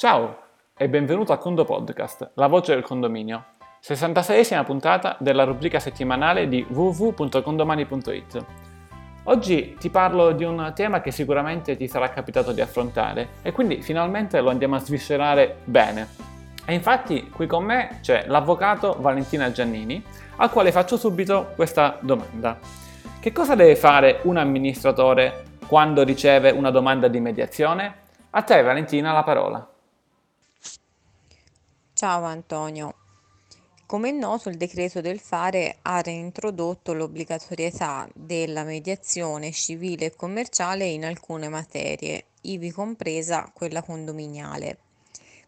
Ciao e benvenuto a Condo Podcast, la voce del condominio, 66esima puntata della rubrica settimanale di www.condomani.it. Oggi ti parlo di un tema che sicuramente ti sarà capitato di affrontare e quindi finalmente lo andiamo a sviscerare bene. E infatti qui con me c'è l'avvocato Valentina Giannini, al quale faccio subito questa domanda. Che cosa deve fare un amministratore quando riceve una domanda di mediazione? A te Valentina la parola. Ciao Antonio. Come è noto, il decreto del fare ha reintrodotto l'obbligatorietà della mediazione civile e commerciale in alcune materie, ivi compresa quella condominiale.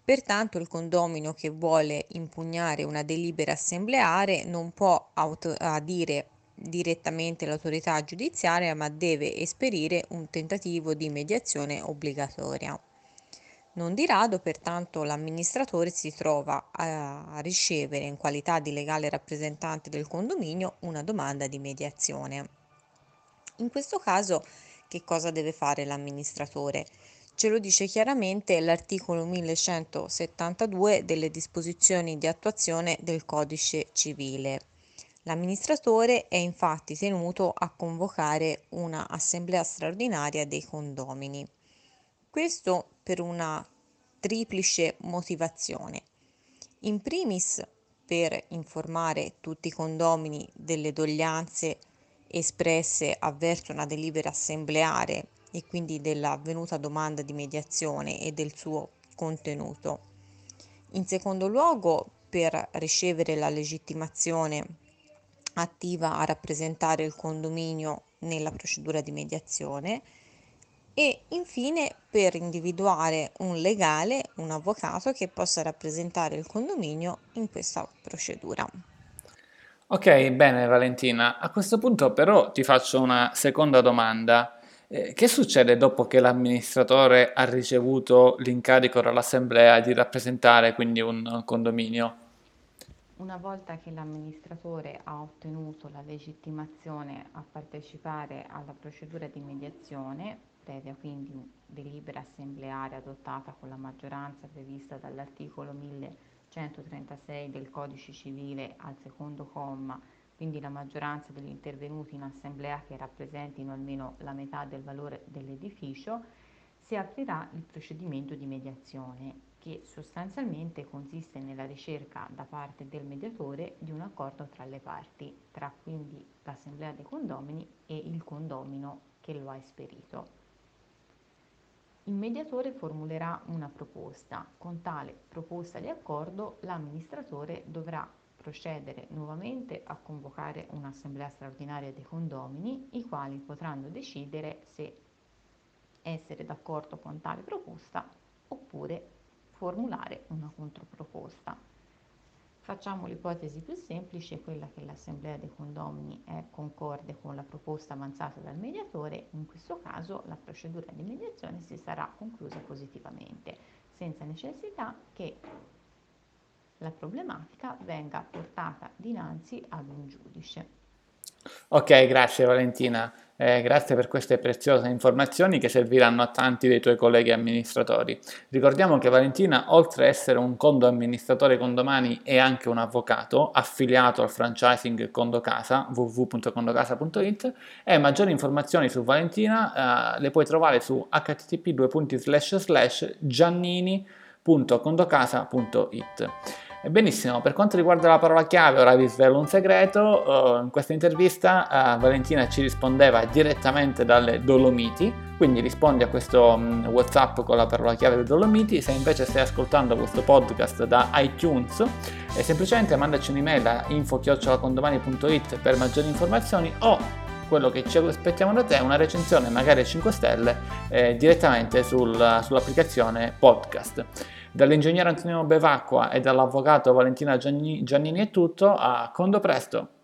Pertanto il condomino che vuole impugnare una delibera assembleare non può auto- adire direttamente l'autorità giudiziaria, ma deve esperire un tentativo di mediazione obbligatoria. Non di rado, pertanto, l'amministratore si trova a ricevere, in qualità di legale rappresentante del condominio, una domanda di mediazione. In questo caso, che cosa deve fare l'amministratore? Ce lo dice chiaramente l'articolo 1172 delle disposizioni di attuazione del codice civile. L'amministratore è infatti tenuto a convocare una assemblea straordinaria dei condomini. Questo per una triplice motivazione. In primis per informare tutti i condomini delle doglianze espresse avverso una delibera assembleare e quindi dell'avvenuta domanda di mediazione e del suo contenuto. In secondo luogo per ricevere la legittimazione attiva a rappresentare il condominio nella procedura di mediazione e infine per individuare un legale, un avvocato che possa rappresentare il condominio in questa procedura. Ok, bene Valentina, a questo punto però ti faccio una seconda domanda. Eh, che succede dopo che l'amministratore ha ricevuto l'incarico dall'assemblea di rappresentare quindi un condominio? Una volta che l'amministratore ha ottenuto la legittimazione a partecipare alla procedura di mediazione, previa quindi delibera assembleare adottata con la maggioranza prevista dall'articolo 1136 del Codice civile al secondo comma, quindi la maggioranza degli intervenuti in assemblea che rappresentino almeno la metà del valore dell'edificio, si aprirà il procedimento di mediazione che sostanzialmente consiste nella ricerca da parte del mediatore di un accordo tra le parti, tra quindi l'assemblea dei condomini e il condomino che lo ha esperito. Il mediatore formulerà una proposta. Con tale proposta di accordo l'amministratore dovrà procedere nuovamente a convocare un'assemblea straordinaria dei condomini, i quali potranno decidere se essere d'accordo con tale proposta oppure formulare una controproposta. Facciamo l'ipotesi più semplice, quella che l'assemblea dei condomini è concorde con la proposta avanzata dal mediatore, in questo caso la procedura di mediazione si sarà conclusa positivamente, senza necessità che la problematica venga portata dinanzi ad un giudice. Ok, grazie Valentina. Eh, grazie per queste preziose informazioni che serviranno a tanti dei tuoi colleghi amministratori. Ricordiamo che Valentina, oltre ad essere un condo amministratore condomani, è anche un avvocato affiliato al franchising Condocasa, www.condocasa.it e maggiori informazioni su Valentina eh, le puoi trovare su http giannini.condocasa.it. Benissimo, per quanto riguarda la parola chiave, ora vi svelo un segreto. Uh, in questa intervista uh, Valentina ci rispondeva direttamente dalle Dolomiti, quindi rispondi a questo um, WhatsApp con la parola chiave Dolomiti. Se invece stai ascoltando questo podcast da iTunes, eh, semplicemente mandaci un'email a info-condomani.it per maggiori informazioni o quello che ci aspettiamo da te è una recensione, magari 5 stelle, eh, direttamente sul, sull'applicazione podcast. Dall'ingegnere Antonino Bevacqua e dall'avvocato Valentina Giannini è tutto, a Condo Presto!